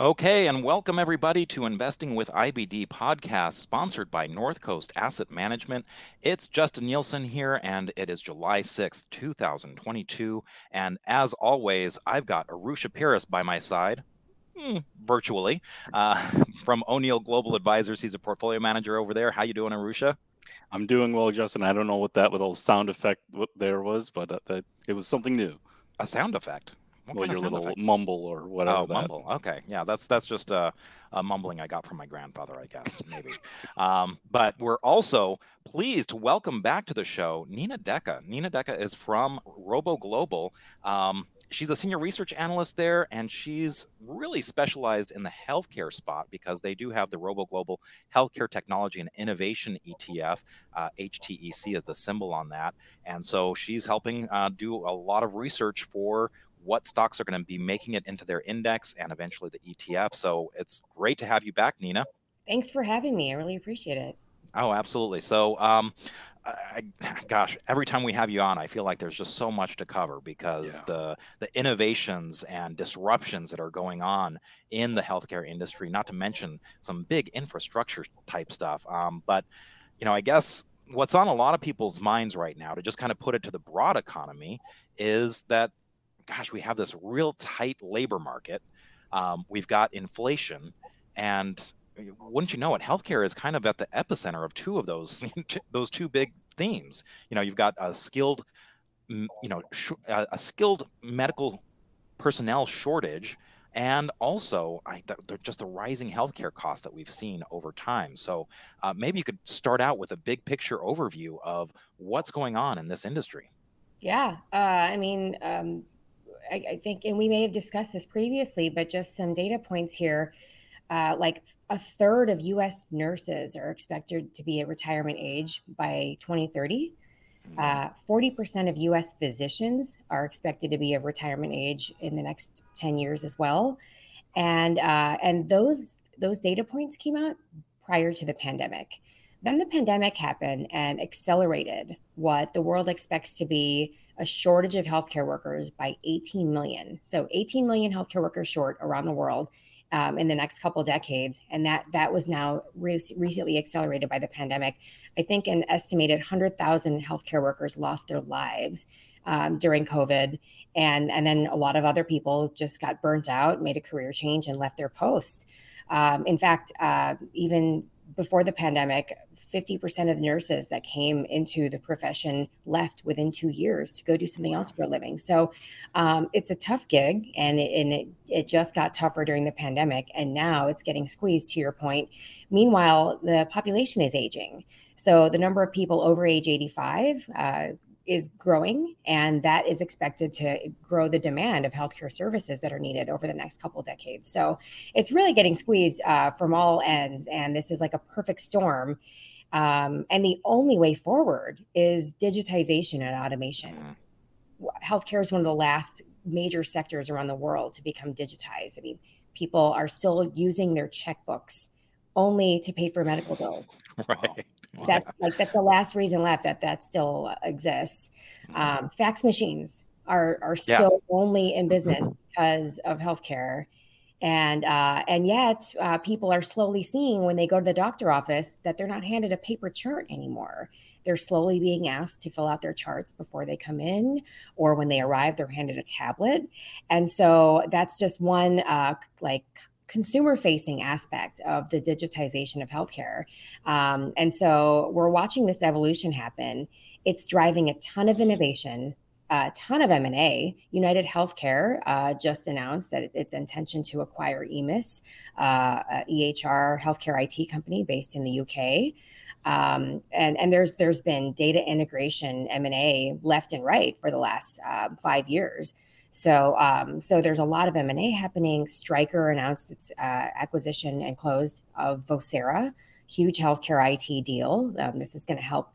Okay, and welcome everybody to Investing with IBD podcast, sponsored by North Coast Asset Management. It's Justin Nielsen here, and it is July 6th, 2022. And as always, I've got Arusha Peiris by my side. Hmm, virtually uh, from O'Neil Global Advisors. He's a portfolio manager over there. How you doing, Arusha? I'm doing well, Justin. I don't know what that little sound effect there was, but uh, that, it was something new. A sound effect. What well, your little effect? mumble or whatever. Oh, that. mumble. Okay, yeah, that's that's just a, a, mumbling I got from my grandfather, I guess, maybe. um, but we're also pleased to welcome back to the show Nina Deka. Nina Deka is from Robo Global. Um, she's a senior research analyst there, and she's really specialized in the healthcare spot because they do have the Robo Global Healthcare Technology and Innovation ETF. Uh, HTEC is the symbol on that, and so she's helping uh, do a lot of research for what stocks are going to be making it into their index and eventually the ETF. So it's great to have you back, Nina. Thanks for having me. I really appreciate it. Oh, absolutely. So, um, I, gosh, every time we have you on, I feel like there's just so much to cover because yeah. the the innovations and disruptions that are going on in the healthcare industry, not to mention some big infrastructure type stuff. Um, but you know, I guess what's on a lot of people's minds right now, to just kind of put it to the broad economy, is that gosh, we have this real tight labor market. Um, we've got inflation, and eh, wouldn't you know it, healthcare is kind of at the epicenter of two of those those two big themes. You know, you've got a skilled, you know, a skilled medical personnel shortage, and also I, just the rising healthcare costs that we've seen over time. So uh, maybe you could start out with a big picture overview of what's going on in this industry. Yeah, uh, I mean, um, I, I, think, and we may have discussed this previously, but just some data points here. Uh, like a third of US nurses are expected to be at retirement age by 2030. Mm-hmm. Uh, 40% of US physicians are expected to be of retirement age in the next 10 years as well. And, uh, and those, those data points came out prior to the pandemic. Then the pandemic happened and accelerated what the world expects to be a shortage of healthcare workers by 18 million. So 18 million healthcare workers short around the world um, in the next couple decades, and that that was now re- recently accelerated by the pandemic. I think an estimated 100,000 healthcare workers lost their lives um, during COVID, and and then a lot of other people just got burnt out, made a career change, and left their posts. Um, in fact, uh, even before the pandemic, 50% of the nurses that came into the profession left within two years to go do something else for a living. So um, it's a tough gig, and, it, and it, it just got tougher during the pandemic. And now it's getting squeezed, to your point. Meanwhile, the population is aging. So the number of people over age 85 uh, is growing, and that is expected to grow the demand of healthcare services that are needed over the next couple decades. So it's really getting squeezed uh, from all ends, and this is like a perfect storm. Um, and the only way forward is digitization and automation. Mm-hmm. Healthcare is one of the last major sectors around the world to become digitized. I mean, people are still using their checkbooks only to pay for medical bills. Right. That's like that's the last reason left that that still exists. Mm-hmm. Um, fax machines are are still yeah. only in business because of healthcare and uh, and yet uh, people are slowly seeing when they go to the doctor office that they're not handed a paper chart anymore. They're slowly being asked to fill out their charts before they come in or when they arrive they're handed a tablet. And so that's just one uh, like consumer facing aspect of the digitization of healthcare. Um, and so we're watching this evolution happen. It's driving a ton of innovation a ton of M&A. United Healthcare uh, just announced that its intention to acquire EMIS, uh, EHR healthcare IT company based in the UK. Um, and and there's there's been data integration M&A left and right for the last uh, five years. So um, so there's a lot of M&A happening. Stryker announced its uh, acquisition and close of Vocera, huge healthcare IT deal. Um, this is going to help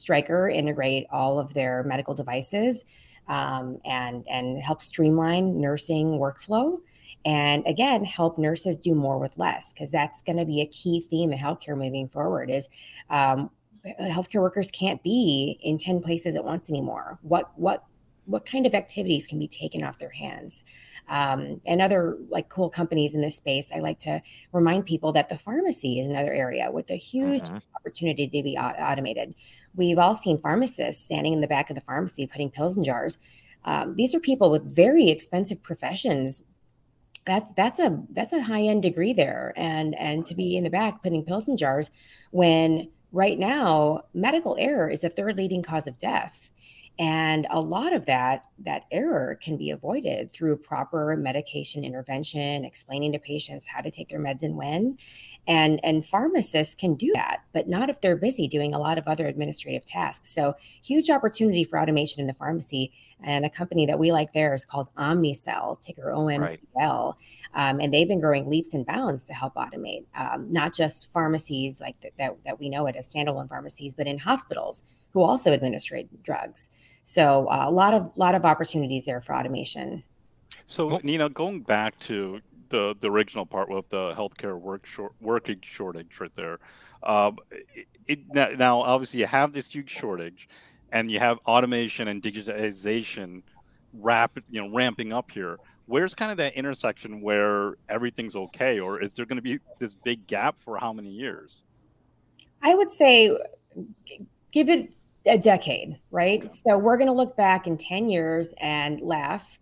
Stryker integrate all of their medical devices um, and and help streamline nursing workflow and again help nurses do more with less because that's going to be a key theme in healthcare moving forward is um, healthcare workers can't be in 10 places at once anymore. What what what kind of activities can be taken off their hands. Um, and other like cool companies in this space i like to remind people that the pharmacy is another area with a huge mm-hmm. opportunity to be automated. We've all seen pharmacists standing in the back of the pharmacy putting pills in jars. Um, these are people with very expensive professions. That's that's a that's a high end degree there. And and to be in the back putting pills in jars when right now medical error is the third leading cause of death and a lot of that that error can be avoided through proper medication intervention explaining to patients how to take their meds and when. And and pharmacists can do that but not if they're busy doing a lot of other administrative tasks. So huge opportunity for automation in the pharmacy and a company that we like there is called omnicell ticker omcl right. um, and they've been growing leaps and bounds to help automate um, not just pharmacies like th- that, that we know it as standalone pharmacies but in hospitals who also administrate drugs so uh, a lot of lot of opportunities there for automation. So Nina, going back to the the original part with the healthcare work short, working shortage right there. Um, it, it, now, obviously, you have this huge shortage, and you have automation and digitization rapid, you know, ramping up here. Where's kind of that intersection where everything's okay, or is there going to be this big gap for how many years? I would say, give it a decade, right? So we're going to look back in 10 years and laugh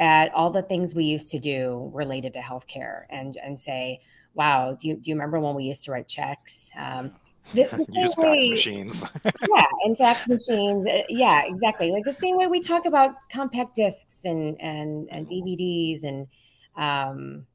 at all the things we used to do related to healthcare and and say, wow, do you, do you remember when we used to write checks? Um, the, the Use fax machines. yeah, in fax machines. Uh, yeah, exactly. Like the same way we talk about compact discs and and and DVDs and um,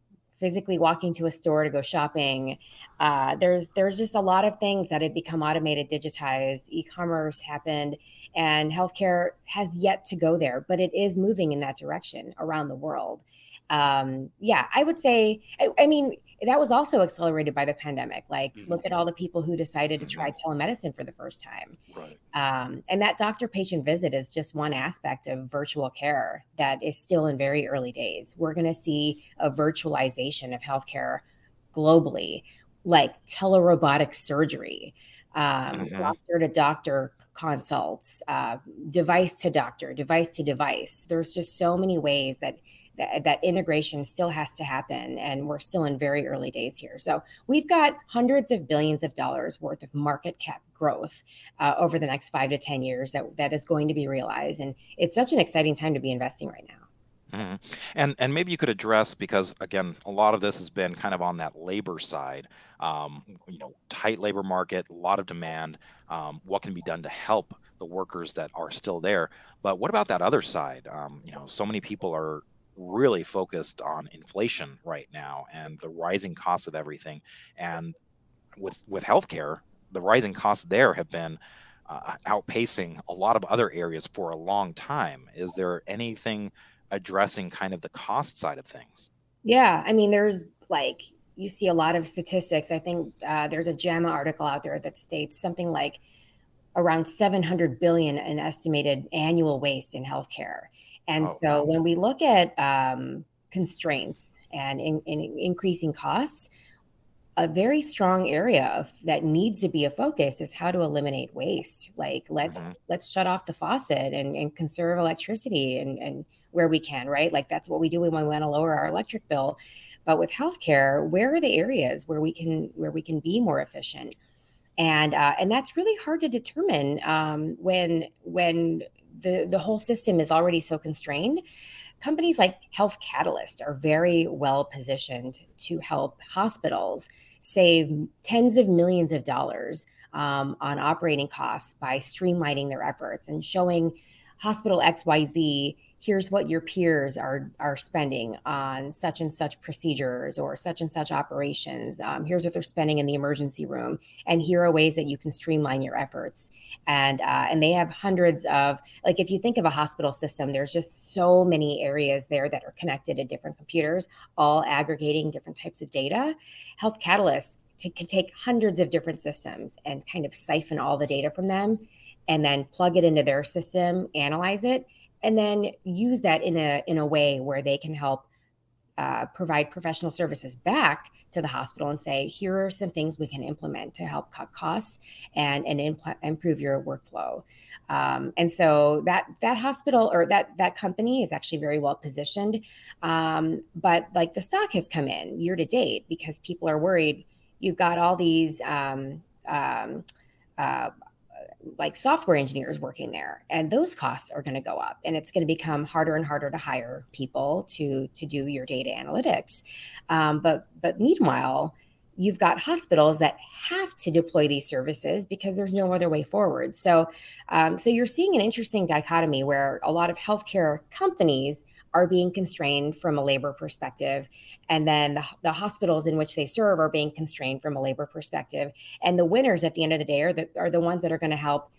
physically walking to a store to go shopping. Uh, there's there's just a lot of things that have become automated, digitized. E-commerce happened, and healthcare has yet to go there, but it is moving in that direction around the world. Um, yeah, I would say. I, I mean, that was also accelerated by the pandemic. Like, mm-hmm. look at all the people who decided to try mm-hmm. telemedicine for the first time. Right. Um, and that doctor patient visit is just one aspect of virtual care that is still in very early days. We're going to see a virtualization of healthcare globally, like telerobotic surgery, um, mm-hmm. doctor to doctor consults, uh, device to doctor, device to device. There's just so many ways that that, that integration still has to happen and we're still in very early days here so we've got hundreds of billions of dollars worth of market cap growth uh, over the next five to ten years that that is going to be realized and it's such an exciting time to be investing right now Mm-hmm. And and maybe you could address because again, a lot of this has been kind of on that labor side. Um, you know, tight labor market, a lot of demand. Um, what can be done to help the workers that are still there? But what about that other side? Um, you know, so many people are really focused on inflation right now and the rising costs of everything. And with with healthcare, the rising costs there have been uh, outpacing a lot of other areas for a long time. Is there anything addressing kind of the cost side of things? Yeah, I mean, there's like you see a lot of statistics. I think uh, there's a JAMA article out there that states something like around 700 billion in estimated annual waste in healthcare. And oh, so when we look at um, constraints and in, in increasing costs, a very strong area of that needs to be a focus is how to eliminate waste. Like let's mm-hmm. let's shut off the faucet and, and conserve electricity and, and where we can, right? Like that's what we do when we want to lower our electric bill. But with healthcare, where are the areas where we can where we can be more efficient? And uh, and that's really hard to determine um, when when the, the whole system is already so constrained companies like health catalyst are very well positioned to help hospitals save tens of millions of dollars um, on operating costs by streamlining their efforts and showing hospital xyz here's what your peers are are spending on such and such procedures or such and such operations. Um, here's what they're spending in the emergency room. And here are ways that you can streamline your efforts. And uh, and they have hundreds of like if you think of a hospital system there's just so many areas there that are connected to different computers all aggregating different types of data. Health catalyst t- can take hundreds of different systems and kind of siphon all the data from them and then plug it into their system analyze it and then use that in a in a way where they can help uh, provide professional services back to the hospital and say, here are some things we can implement to help cut costs and, and impl- improve your workflow. Um, and so that that hospital or that that company is actually very well positioned. Um, but like the stock has come in year to date because people are worried. You've got all these um, um uh, like software engineers working there and those costs are going to go up and it's going to become harder and harder to hire people to to do your data analytics. Um, but but meanwhile you've got hospitals that have to deploy these services because there's no other way forward. So um, so you're seeing an interesting dichotomy where a lot of healthcare companies are being constrained from a labor perspective. And then the, the, hospitals in which they serve are being constrained from a labor perspective. And the winners at the end of the day are the, are the ones that are going to help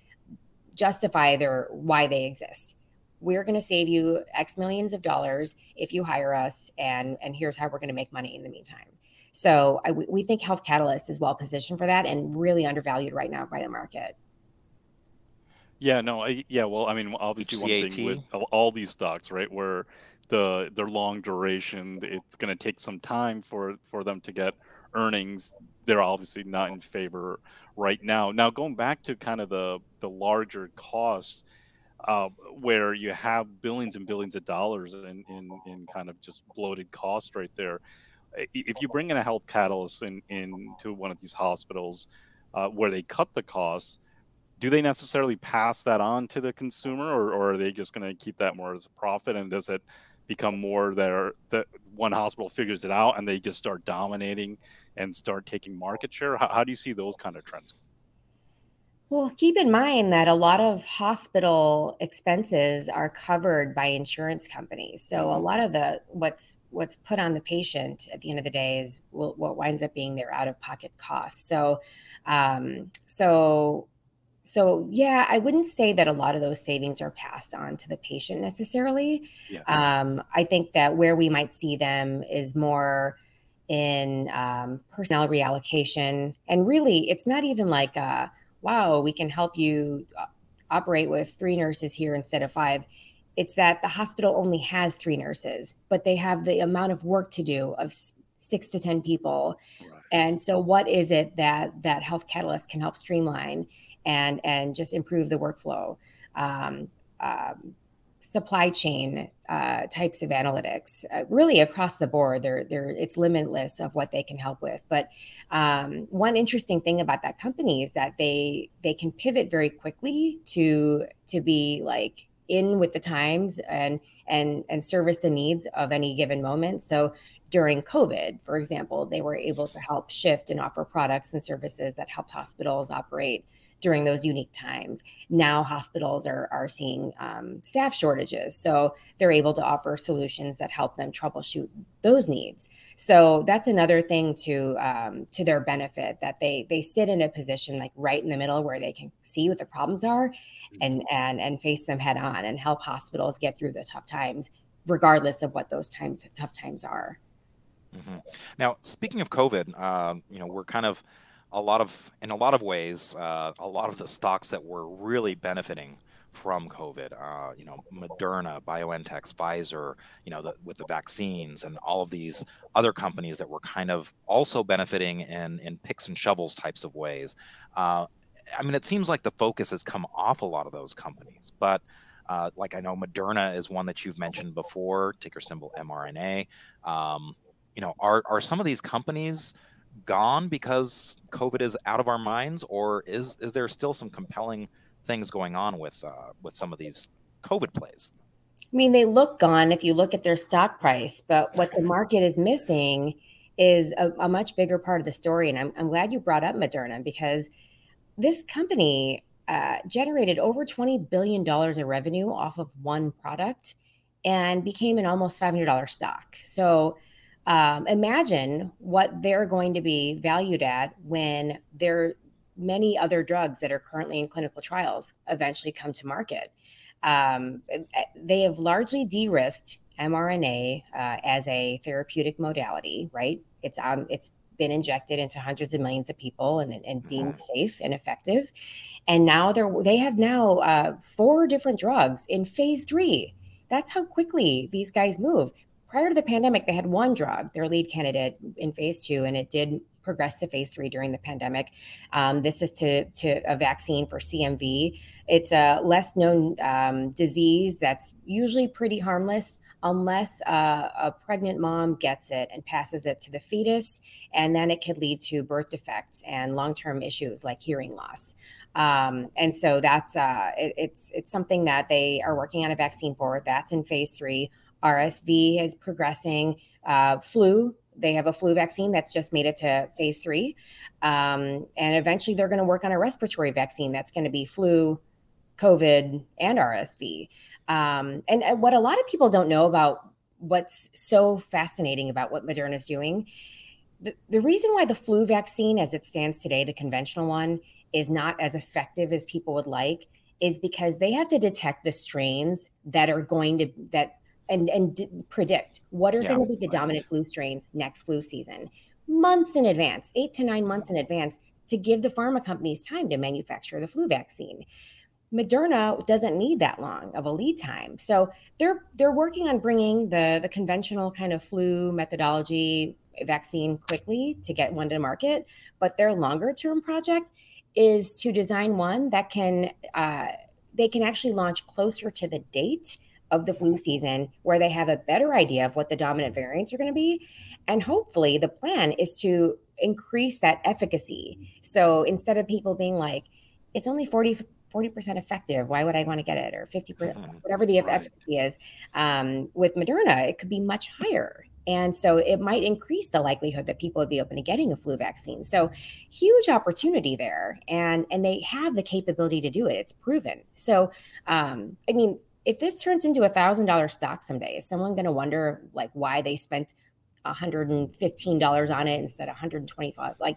justify their why they exist. We're going to save you X millions of dollars if you hire us, and and here's how we're going to make money in the meantime. So I, we think Health Catalyst is well positioned for that and really undervalued right now by the market. Yeah, no, I, yeah. Well, I mean, obviously, one thing with all these stocks, right, where the their long duration, it's going to take some time for for them to get earnings. They're obviously not in favor right now. Now, going back to kind of the the larger costs, uh, where you have billions and billions of dollars in in, in kind of just bloated cost right there. If you bring in a health catalyst in into one of these hospitals, uh, where they cut the costs do they necessarily pass that on to the consumer or, or are they just going to keep that more as a profit? And does it become more there that one hospital figures it out and they just start dominating and start taking market share? How, how do you see those kind of trends? Well keep in mind that a lot of hospital expenses are covered by insurance companies. So a mm-hmm. lot of the what's what's put on the patient at the end of the day is what winds up being their out of pocket costs. So um, so so yeah i wouldn't say that a lot of those savings are passed on to the patient necessarily. Yeah. um, i think that where we might see them is more in um, personnel reallocation. And really it's not even like uh, wow we can help you uh, operate with three nurses here instead of five. It's that the hospital only has three nurses but they have the amount of work to do of six to ten people. Right. and so what is it that that health catalyst can help streamline and and just improve the workflow. Um, um, supply chain uh, types of analytics, uh, really across the board. They're, they're, it's limitless of what they can help with. But um, one interesting thing about that company is that they they can pivot very quickly to to be like in with the times and and and service the needs of any given moment. So during COVID, for example, they were able to help shift and offer products and services that helped hospitals operate during those unique times. Now hospitals are, are seeing um, staff shortages, so they're able to offer solutions that help them troubleshoot those needs. So that's another thing to um, to their benefit that they they sit in a position like right in the middle where they can see what the problems are and mm-hmm. and and face them head on and help hospitals get through the tough times regardless of what those times tough times are. Mm-hmm. Now, speaking of COVID, uh, you know, we're kind of a lot of, in a lot of ways, uh, a lot of the stocks that were really benefiting from COVID. Uh, you know, Moderna, BioNTech, Pfizer. You know, the, with the vaccines and all of these other companies that were kind of also benefiting in in picks and shovels types of ways. Uh, I mean, it seems like the focus has come off a lot of those companies, but. Uh, like I know Moderna is one that you've mentioned before, ticker symbol mRNA. Um, you know, are are some of these companies gone because COVID is out of our minds, or is is there still some compelling things going on with uh, with some of these COVID plays? I mean, they look gone if you look at their stock price, but what the market is missing is a, a much bigger part of the story. And I'm, I'm glad you brought up Moderna because this company uh, generated over $20 billion of revenue off of one product and became an almost $500 stock. So um, imagine what they're going to be valued at when there are many other drugs that are currently in clinical trials eventually come to market. Um, eh, they have largely de-risked mRNA uh, as a therapeutic modality, right? It's um, it's been injected into hundreds of millions of people and, and deemed mm-hmm. safe and effective. And now they're they have now uh, four different drugs in phase three. That's how quickly these guys move prior to the pandemic, they had one drug, their lead candidate in phase two, and it did progress to phase three during the pandemic. Um, this is to, to a vaccine for CMV. It's a less known um, disease that's usually pretty harmless unless uh, a pregnant mom gets it and passes it to the fetus, and then it could lead to birth defects and long-term issues like hearing loss. Um, and so that's uh, it, it's it's something that they are working on a vaccine for. That's in phase three. RSV is progressing. Uh, flu they have a flu vaccine that's just made it to phase three. Um, and eventually they're going to work on a respiratory vaccine that's going to be flu, COVID, and RSV. Um, and, and what a lot of people don't know about what's so fascinating about what Moderna is doing, the, the reason why the flu vaccine, as it stands today, the conventional one, is not as effective as people would like is because they have to detect the strains that are going to that and and d- predict what are yeah, going to be the dominant flu strains next flu season months in advance, eight to nine months in advance, to give the pharma companies time to manufacture the flu vaccine. Moderna doesn't need that long of a lead time, so they're they're working on bringing the the conventional kind of flu methodology vaccine quickly to get one to market. But their longer term project is to design one that can uh, they can actually launch closer to the date of the flu season where they have a better idea of what the dominant variants are going to be. And hopefully, the plan is to increase that efficacy. So instead of people being like, it's only 40, 40% effective, why would I want to get it? Or 50%, mm-hmm. whatever the right. efficacy is. Um, with Moderna, it could be much higher. And so it might increase the likelihood that people would be open to getting a flu vaccine. So huge opportunity there. And and they have the capability to do it. It's proven. So um, I mean, if this turns into a thousand dollar stock someday, is someone going to wonder like why they spent $115 on it instead of 125? Like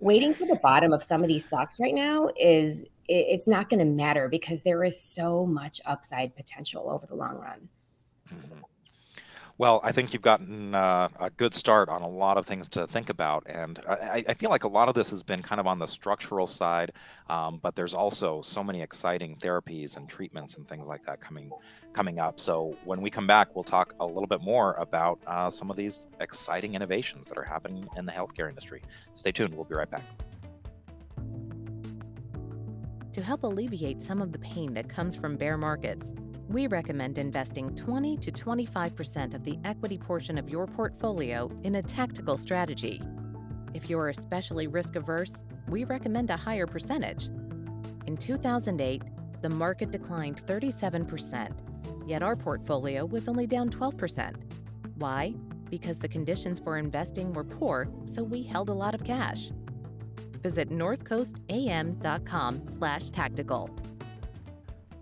waiting for the bottom of some of these stocks right now is it's not going to matter because there is so much upside potential over the long run. Mm-hmm. Well, I think you've gotten uh, a good start on a lot of things to think about. And I, I, feel like a lot of this has been kind of on the structural side, um, but there's also so many exciting therapies and treatments and things like that coming coming up. So when we come back, we'll talk a little bit more about uh, some of these exciting innovations that are happening in the healthcare industry. Stay tuned. We'll be right back. To help alleviate some of the pain that comes from bear markets, we recommend investing 20 to 25% of the equity portion of your portfolio in a tactical strategy. If you're especially risk averse, we recommend a higher percentage. In 2008, the market declined 37%, yet our portfolio was only down 12%. Why? Because the conditions for investing were poor, so we held a lot of cash. Visit northcoastam.com/tactical.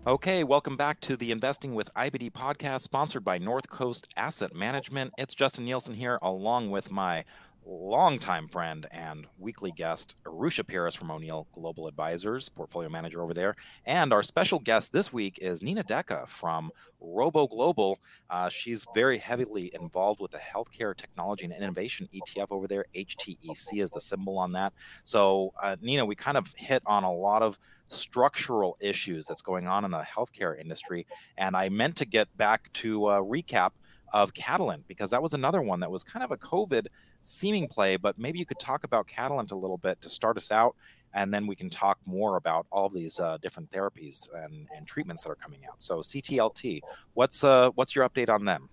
Okay, welcome back to the Investing with IBD podcast, sponsored by North Coast Asset Management. It's Justin Nielsen here, along with my longtime friend and weekly guest, Arusha Peiris from O'Neil Global Advisors, portfolio manager over there. And our special guest this week is Nina Deka from Robo Global. Uh, she's very heavily involved with the healthcare technology and innovation ETF over there. HTEC is the symbol on that. So, uh, Nina, we kind of hit on a lot of structural issues that's going on in the healthcare industry. And I meant to get back to a recap of Catalent because that was another one that was kind of a COVID seeming play. But maybe you could talk about Catalent a little bit to start us out, and then we can talk more about all these uh, different therapies and, and treatments that are coming out. So CTLT, what's uh, what's your update on them?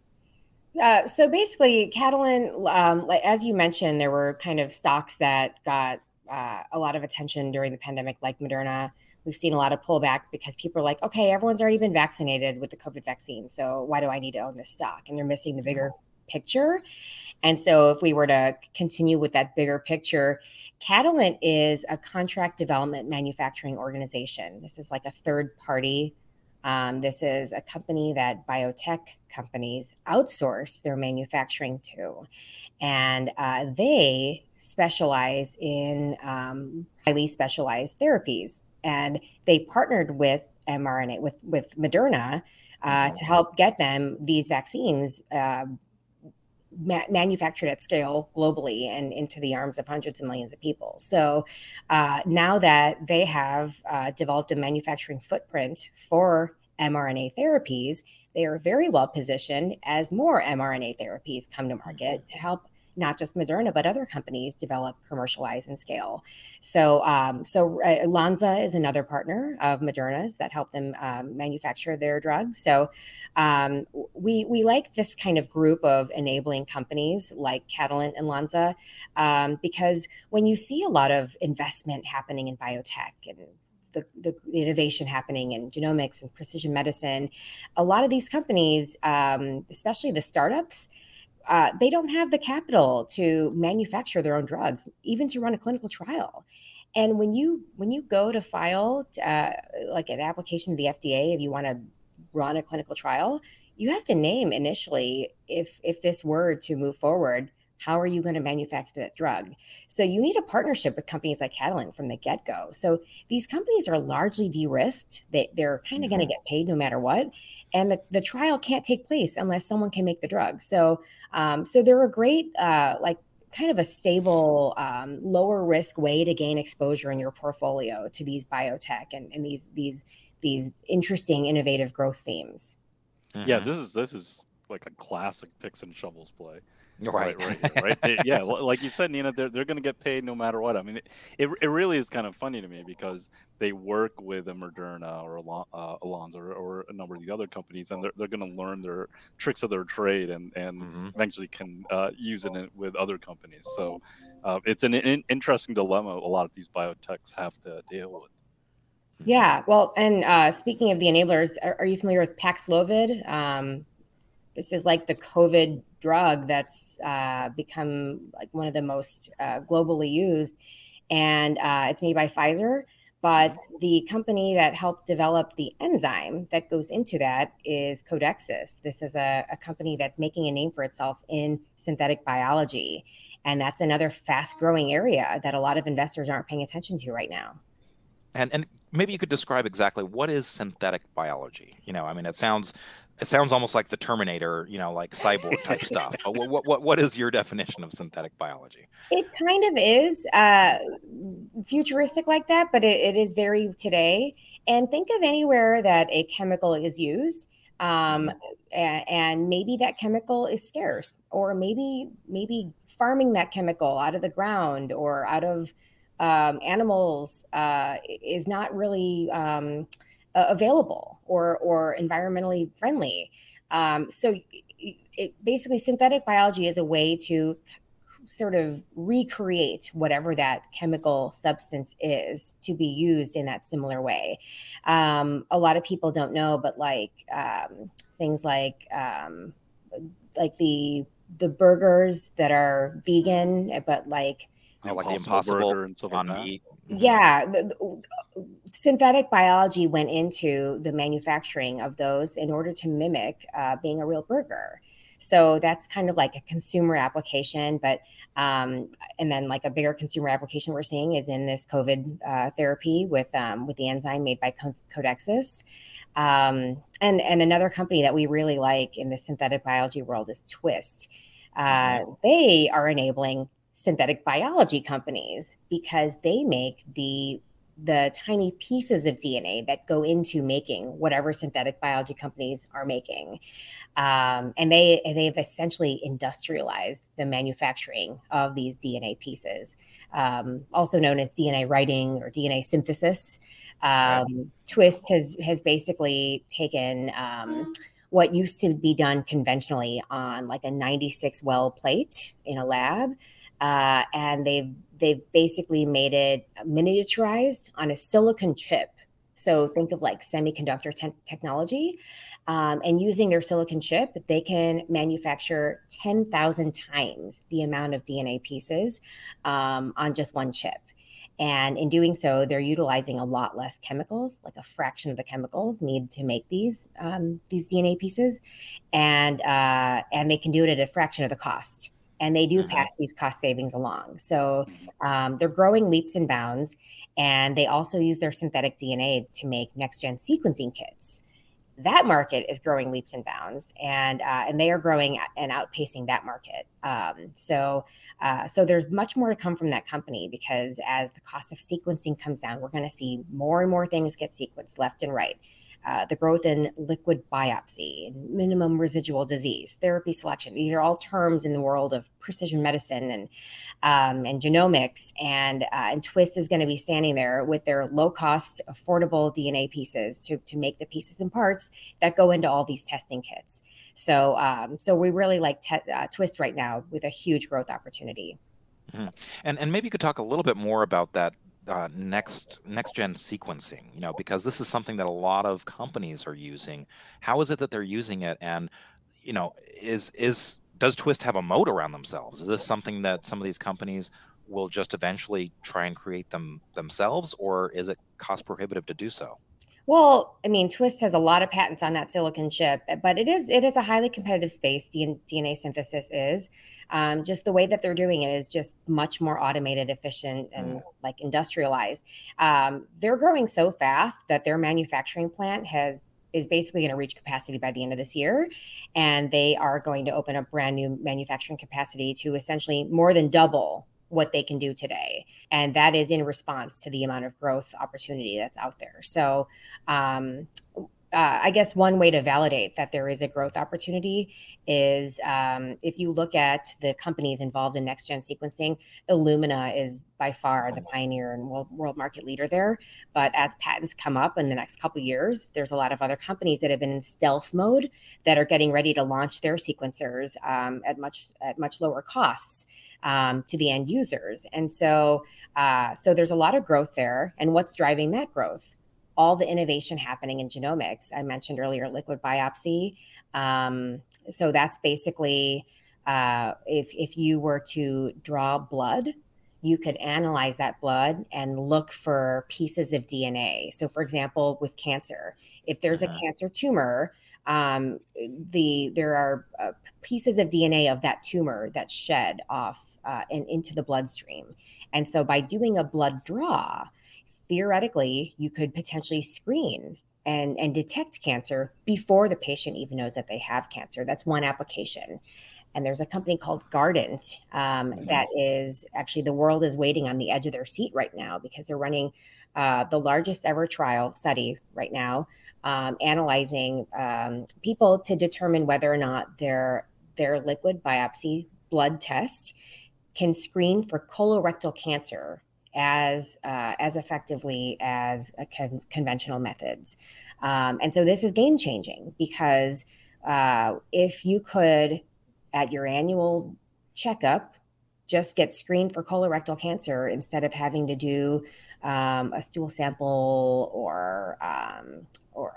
Uh, so basically, Catalent, um, like, as you mentioned, there were kind of stocks that got uh, a lot of attention during the pandemic, like Moderna. We've seen a lot of pullback because people are like, okay, everyone's already been vaccinated with the COVID vaccine. So why do I need to own this stock? And they're missing the bigger picture. And so if we were to continue with that bigger picture, Catalent is a contract development manufacturing organization. This is like a third party. Um, this is a company that biotech companies outsource their manufacturing to. And uh, they specialize in um, highly specialized therapies and they partnered with mRNA with with Moderna uh, to help get them these vaccines uh, ma- manufactured at scale globally and into the arms of hundreds of millions of people. So uh, now that they have uh, developed a manufacturing footprint for mRNA therapies, they are very well positioned as more mRNA therapies come to market to help not just Moderna, but other companies develop, commercialize, and scale. So, um, so uh, is another partner of Moderna's that help them um, manufacture their drugs. So, um, we we like this kind of group of enabling companies like Catalent and Lonza um, because when you see a lot of investment happening in biotech and the, the, innovation happening in genomics and precision medicine, a lot of these companies, um, especially the startups, uh, they don't have the capital to manufacture their own drugs, even to run a clinical trial. And when you when you go to file uh, like an application to the FDA, if you want to run a clinical trial, you have to name initially if if this were to move forward, how are you going to manufacture that drug? So you need a partnership with companies like Catalent from the get go. So these companies are largely de risked. They, they're kind of mm-hmm. going to get paid no matter what. And the, the trial can't take place unless someone can make the drug. So, um, so they're a great, uh, like, kind of a stable, um, lower risk way to gain exposure in your portfolio to these biotech and, and these, these, these interesting, innovative growth themes. Mm-hmm. Yeah, this is this is like a classic picks and shovels play. Right, right, right. right. yeah, like you said, Nina, they're, they're going to get paid no matter what. I mean, it, it, it, really is kind of funny to me because they work with a Moderna or a uh, Alonzo or, or, a number of the other companies, and they're, they're going to learn their tricks of their trade and, and mm-hmm. eventually can uh, use it with other companies. So uh, it's an in, interesting dilemma a lot of these biotechs have to deal with. Yeah, well, and uh, speaking of the enablers, are, are you familiar with Paxlovid? Um, this is like the COVID drug that's uh, become like one of the most uh, globally used, and uh, it's made by Pfizer. But mm-hmm. the company that helped develop the enzyme that goes into that is Codexis. This is a, a company that's making a name for itself in synthetic biology. And that's another fast growing area that a lot of investors aren't paying attention to right now. And, and maybe you could describe exactly what is synthetic biology. You know, I mean, it sounds it sounds almost like the Terminator, you know, like cyborg type stuff. What, what, what, what is your definition of synthetic biology? It kind of is uh, futuristic like that, but it, it is very today. And think of anywhere that a chemical is used. Um, mm-hmm. and, and maybe that chemical is scarce, or maybe maybe farming that chemical out of the ground or out of um, animals uh, is not really um, available or or environmentally friendly. Um, so it, basically, synthetic biology is a way to sort of recreate whatever that chemical substance is to be used in that similar way. Um, a lot of people don't know, but like um, things like um, like the the burgers that are vegan, but like oh, like the impossible and stuff on like meat. Yeah, the, the, synthetic biology went into the manufacturing of those in order to mimic uh, being a real burger. So that's kind of like a consumer application, but um, and then like a bigger consumer application we're seeing is in this COVID uh, therapy with um, with the enzyme made by Codexis. Um, and and another company that we really like in the synthetic biology world is Twist. Uh, mm-hmm. they are enabling synthetic biology companies because they make the the tiny pieces of DNA that go into making whatever synthetic biology companies are making, um, and they they've essentially industrialized the manufacturing of these DNA pieces, um, also known as DNA writing or DNA synthesis. Um, Twist has has basically taken um, what used to be done conventionally on like a 96 well plate in a lab uh, and they've they've basically made it miniaturized on a silicon chip. So think of like semiconductor te- technology, um, and using their silicon chip, they can manufacture ten thousand times the amount of DNA pieces um, on just one chip. And in doing so, they're utilizing a lot less chemicals, like a fraction of the chemicals need to make these um, these DNA pieces, and uh, and they can do it at a fraction of the cost and they do mm-hmm. pass these cost savings along. So mm-hmm. um, they're growing leaps and bounds, and they also use their synthetic DNA to make next gen sequencing kits. That market is growing leaps and bounds, and uh, and they are growing and outpacing that market. Um, so uh, so there's much more to come from that company because as the cost of sequencing comes down, we're going to see more and more things get sequenced left and right. Uh, the growth in liquid biopsy, minimum residual disease, therapy selection. These are all terms in the world of precision medicine and um, and genomics. And uh, and Twist is going to be standing there with their low cost, affordable DNA pieces to to make the pieces and parts that go into all these testing kits. So um, so we really like te- uh, Twist right now with a huge growth opportunity. Mm-hmm. And and maybe you could talk a little bit more about that uh, next next gen sequencing you know because this is something that a lot of companies are using. How is it that they're using it? And you know is is does twist have a moat around themselves? Is this something that some of these companies will just eventually try and create them themselves or is it cost prohibitive to do so well, I mean, Twist has a lot of patents on that silicon chip, but it is it is a highly competitive space. DNA synthesis is um, just the way that they're doing it is just much more automated, efficient, and mm. like industrialized. Um, they're growing so fast that their manufacturing plant has is basically going to reach capacity by the end of this year. And they are going to open a brand new manufacturing capacity to essentially more than double what they can do today. And that is in response to the amount of growth opportunity that's out there. So, um, uh, I guess one way to validate that there is a growth opportunity is um, if you look at the companies involved in next gen sequencing, Illumina is by far the pioneer and world, world market leader there. But as patents come up in the next couple years, there's a lot of other companies that have been in stealth mode that are getting ready to launch their sequencers um, at much at much lower costs um, to the end users. And so, uh, so there's a lot of growth there. And what's driving that growth? All the innovation happening in genomics. I mentioned earlier liquid biopsy. Um, so that's basically uh, if if you were to draw blood you could analyze that blood and look for pieces of DNA. So, for example, with cancer, if there's uh-huh. a cancer tumor, um, the there are uh, pieces of DNA of that tumor that shed off uh, and into the bloodstream. And so by doing a blood draw, theoretically, you could potentially screen and, and detect cancer before the patient even knows that they have cancer. That's one application. And there's a company called Guardant um, mm-hmm. that is actually the world is waiting on the edge of their seat right now because they're running uh, the largest ever trial study right now, um, analyzing um, people to determine whether or not their their liquid biopsy blood test can screen for colorectal cancer as uh, as effectively as con- conventional methods. Um, and so this is game changing because uh, if you could, at your annual checkup, just get screened for colorectal cancer instead of having to do um, a stool sample or um, or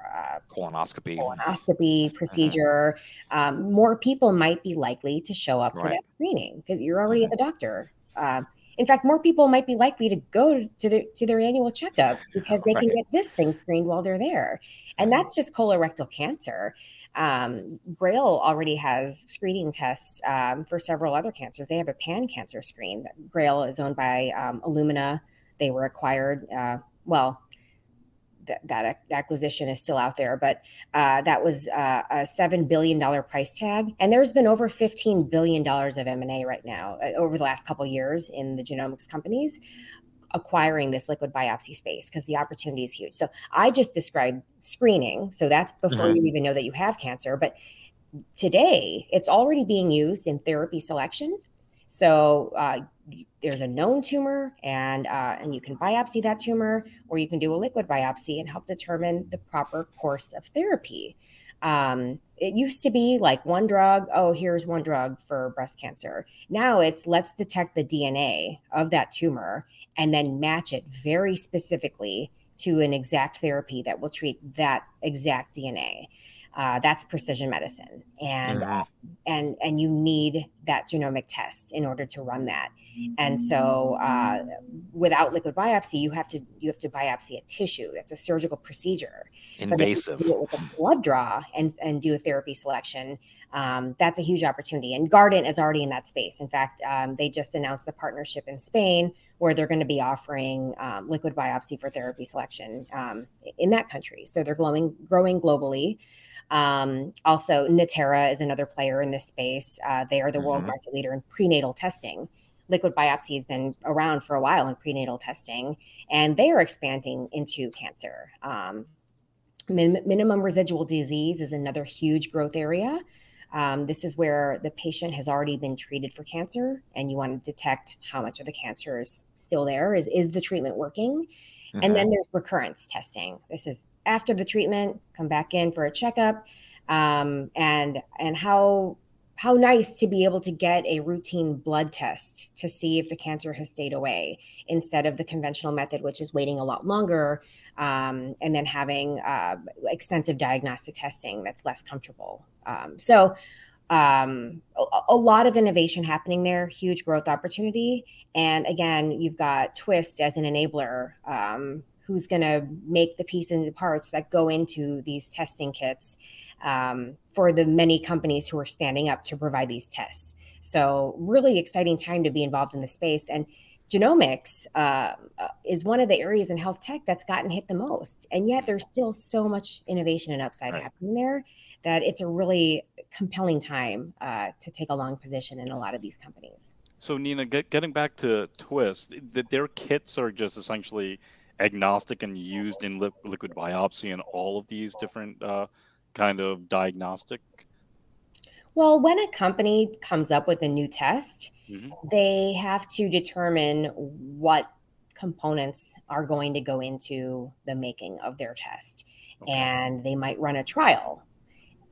colonoscopy colonoscopy uh-huh. procedure, um, more people might be likely to show up right. for that screening because you're already at mm-hmm. the doctor. Um, in fact, more people might be likely to go to their to their annual checkup because they right. can get this thing screened while they're there, and mm-hmm. that's just colorectal cancer. Um, Grail already has screening tests um, for several other cancers. They have a pan cancer screen. Grail is owned by um, Illumina. They were acquired. Uh, well, that, that acquisition is still out there, but uh, that was uh, a seven billion dollar price tag, and there's been over fifteen billion dollars of M and A right now uh, over the last couple years in the genomics companies acquiring this liquid biopsy space because the opportunity is huge. So I just described screening, so that's before mm-hmm. you even know that you have cancer, but today it's already being used in therapy selection. So uh, there's a known tumor and uh, and you can biopsy that tumor or you can do a liquid biopsy and help determine the proper course of therapy. Um, it used to be like one drug oh here's one drug for breast cancer. Now it's let's detect the dna of that tumor and then match it very specifically to an exact therapy that will treat that exact dna uh, that's precision medicine. And mm-hmm. uh, and and you need that genomic test in order to run that. And so uh, without liquid biopsy you have to you have to biopsy a tissue. It's a surgical procedure. Invasive. do it with a blood draw and and do a therapy selection um, that's a huge opportunity. And Guardant is already in that space. In fact um, they just announced a partnership in spain where they're going to be offering um, liquid biopsy for therapy selection um, in that country. So they're growing growing globally um, also, Natera is another player in this space. Uh, they are the mm-hmm. world market leader in prenatal testing. Liquid biopsy has been around for a while in prenatal testing, and they are expanding into cancer. Um, Min- minimum residual disease is another huge growth area. Um, this is where the patient has already been treated for cancer, and you want to detect how much of the cancer is still there. Is is the treatment working? Mm-hmm. And then there's recurrence testing. This is after the treatment, come back in for a checkup, um, and and how how nice to be able to get a routine blood test to see if the cancer has stayed away instead of the conventional method, which is waiting a lot longer um, and then having uh, extensive diagnostic testing that's less comfortable. Um, so, um, a, a, lot of innovation happening there, huge growth opportunity. And again, you've got Twist as an enabler um, who's going to make the pieces and the parts that go into these testing kits um, for the many companies who are standing up to provide these tests. So, really exciting time to be involved in the space. And genomics uh, is one of the areas in health tech that's gotten hit the most. And yet, there's still so much innovation and upside right. happening there that it's a really compelling time uh, to take a long position in a lot of these companies. So, Nina, get, getting back to Twist, that their kits are just essentially agnostic and used in li- liquid biopsy and all of these different uh, kind of diagnostic? Well, when a company comes up with a new test, mm-hmm. they have to determine what components are going to go into the making of their test. Okay. And they might run a trial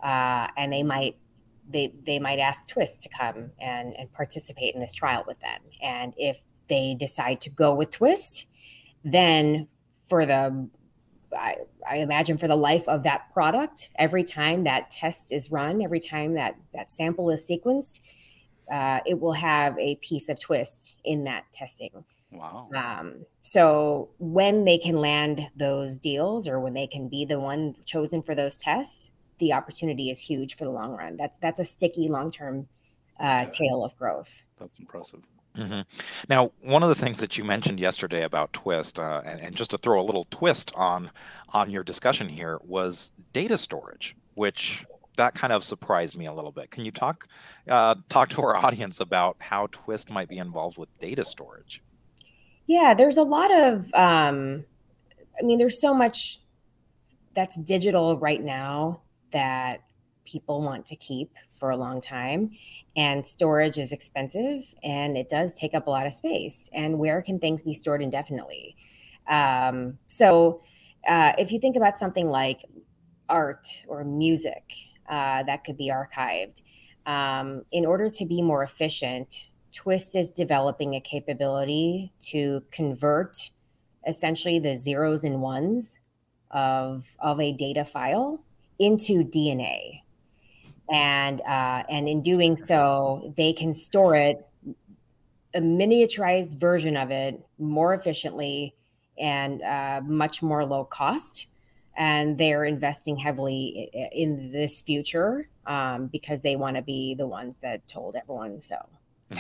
uh, and they might they they might ask Twist to come and, and participate in this trial with them. And if they decide to go with Twist, then for the I, I, imagine for the life of that product, every time that test is run, every time that that sample is sequenced, uh, it will have a piece of twist in that testing. Wow. Um, so when they can land those deals, or when they can be the one chosen for those tests, the opportunity is huge for the long run. That's that's a sticky long term uh, okay. tail of growth. That's impressive. Mm-hmm. Now, one of the things that you mentioned yesterday about Twist, uh, and, and, just to throw a little twist on on your discussion here, was data storage, which that kind of surprised me a little bit. Can you talk uh, talk to our audience about how Twist might be involved with data storage? Yeah, there's a lot of, um, I mean, there's so much that's digital right now that people want to keep for a long time. And storage is expensive and it does take up a lot of space. And where can things be stored indefinitely? Um, so uh, if you think about something like art or music uh, that could be archived. Um, in order to be more efficient twist is developing a capability to convert essentially the zeros and ones of of a data file into dna and uh, and in doing so, they can store it a miniaturized version of it more efficiently and uh, much more low cost. And they're investing heavily in this future um, because they want to be the ones that told everyone so.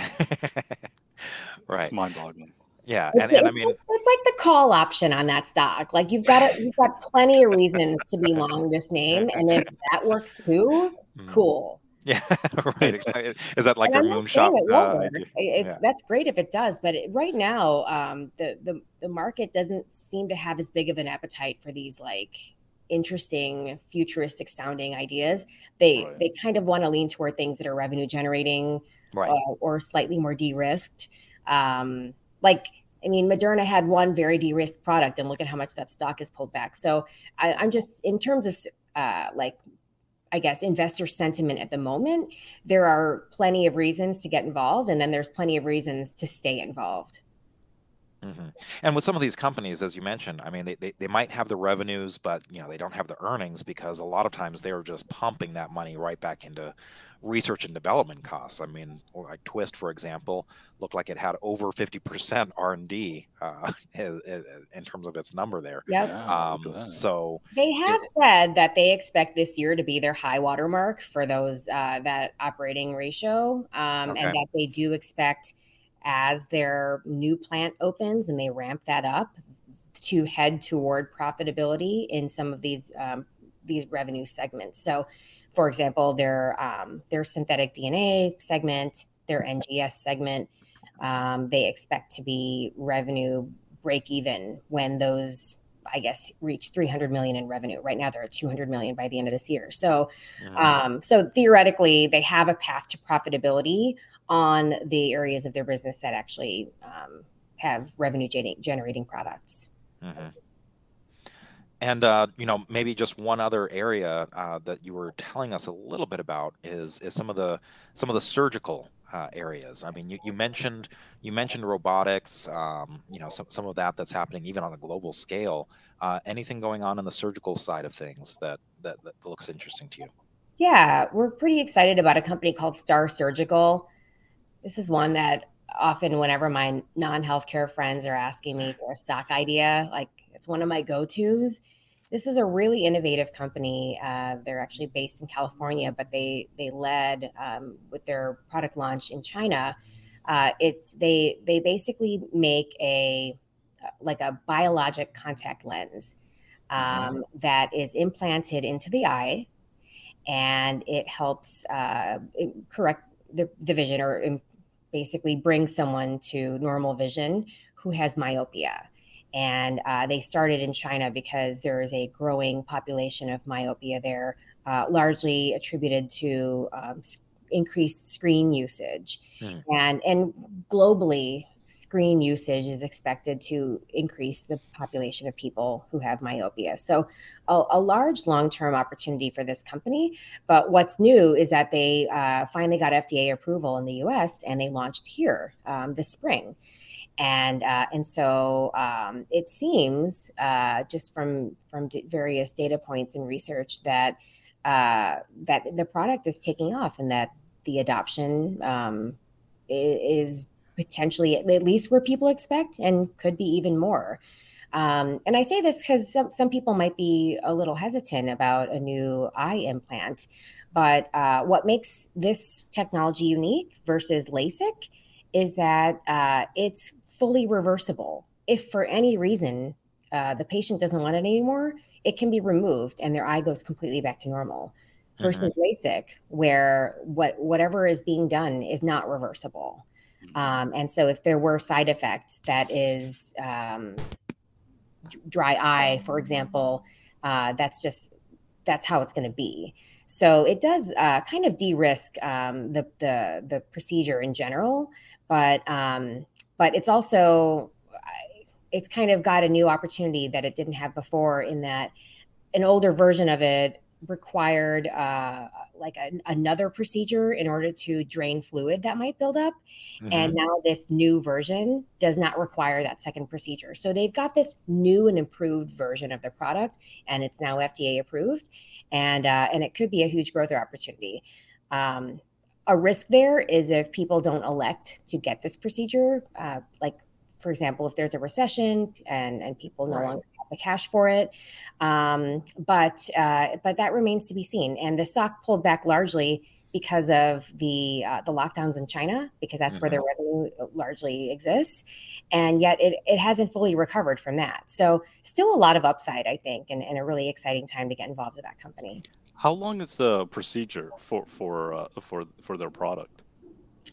right. It's mind-boggling. Yeah, and, and I mean, it's like the call option on that stock. Like you've got you've got plenty of reasons to be long this name, and if that works too. Cool. Yeah, right. Is that like their moonshot? It uh, it's yeah. that's great if it does, but it, right now, um, the the the market doesn't seem to have as big of an appetite for these like interesting futuristic sounding ideas. They right. they kind of want to lean toward things that are revenue generating, right. uh, or slightly more de risked. Um, like I mean, Moderna had one very de-risked product, and look at how much that stock has pulled back. So I, am just in terms of uh, like, I guess investor sentiment at the moment. There are plenty of reasons to get involved, and then there's plenty of reasons to stay involved. Mm-hmm. And with some of these companies, as you mentioned, I mean, they, they, they might have the revenues, but you know they don't have the earnings because a lot of times they're just pumping that money right back into research and development costs. I mean, like Twist, for example, looked like it had over fifty percent R and D uh, in terms of its number there. Yep. Um, so they have it, said that they expect this year to be their high water mark for those uh, that operating ratio, um, okay. and that they do expect as their new plant opens and they ramp that up to head toward profitability in some of these um, these revenue segments. So, for example, their um, their synthetic DNA segment, their NGS segment, um, they expect to be revenue break even when those I guess, reach 300 million in revenue. Right now, they're at 200 million by the end of this year. So, mm-hmm. um, so theoretically, they have a path to profitability on the areas of their business that actually um, have revenue generating products. Mm-hmm. And uh, you know, maybe just one other area uh, that you were telling us a little bit about is is some of the some of the surgical uh, areas. I mean, you, you mentioned you mentioned robotics. Um, you know, some some of that that's happening even on a global scale. Uh, anything going on in the surgical side of things that, that that looks interesting to you? Yeah, we're pretty excited about a company called STAAR Surgical. This is one that often, whenever my non-healthcare friends are asking me for a stock idea, like it's one of my go-tos this is a really innovative company. Uh, they're actually based in California, but they they led um, with their product launch in China. Uh, it's they they basically make a like a biologic contact lens mm-hmm. um, mm-hmm. that is implanted into the eye, and it helps uh, correct the, the vision or basically bring someone to normal vision who has myopia. And uh, they started in China because there is a growing population of myopia there, uh, largely attributed to um, increased screen usage. Mm. And, and globally, screen usage is expected to increase the population of people who have myopia. So, a, a large long term opportunity for this company. But what's new is that they uh, finally got FDA approval in the US and they launched here um, this spring and uh, and so um, it seems uh, just from from various data points and research that uh, that the product is taking off and that the adoption um, is potentially at least where people expect and could be even more. Um, and I say this because some, some people might be a little hesitant about a new eye implant. But uh, what makes this technology unique versus LASIK is that uh, it's fully reversible. If for any reason uh, the patient doesn't want it anymore, it can be removed and their eye goes completely back to normal. Versus mm-hmm. LASIK, where what whatever is being done is not reversible. Mm-hmm. Um, and so, if there were side effects, that is um, dry eye, for example, uh, that's just that's how it's going to be. So it does uh, kind of de-risk um, the, the the procedure in general, but um, but it's also it's kind of got a new opportunity that it didn't have before in that an older version of it required uh, like a, another procedure in order to drain fluid that might build up. Mm-hmm. And now this new version does not require that second procedure. So they've got this new and improved version of the product, and it's now FDA approved, and uh, and it could be a huge growth opportunity. Um, a risk there is if people don't elect to get this procedure, uh, like for example, if there's a recession and and people no right. longer have the cash for it. Um, but uh, but that remains to be seen. And the stock pulled back largely because of the uh, the lockdowns in China, because that's mm-hmm. where their mm-hmm. revenue largely exists, and yet it, it hasn't fully recovered from that. So still a lot of upside, I think, and, and a really exciting time to get involved with that company. How long is the procedure for for uh, for for their product?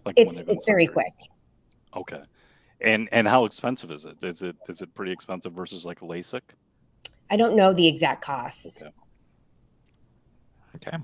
Like it's it's very quick. Okay, and and how expensive is it? Is it is it pretty expensive versus like LASIK? I don't know the exact costs. Okay. Okay.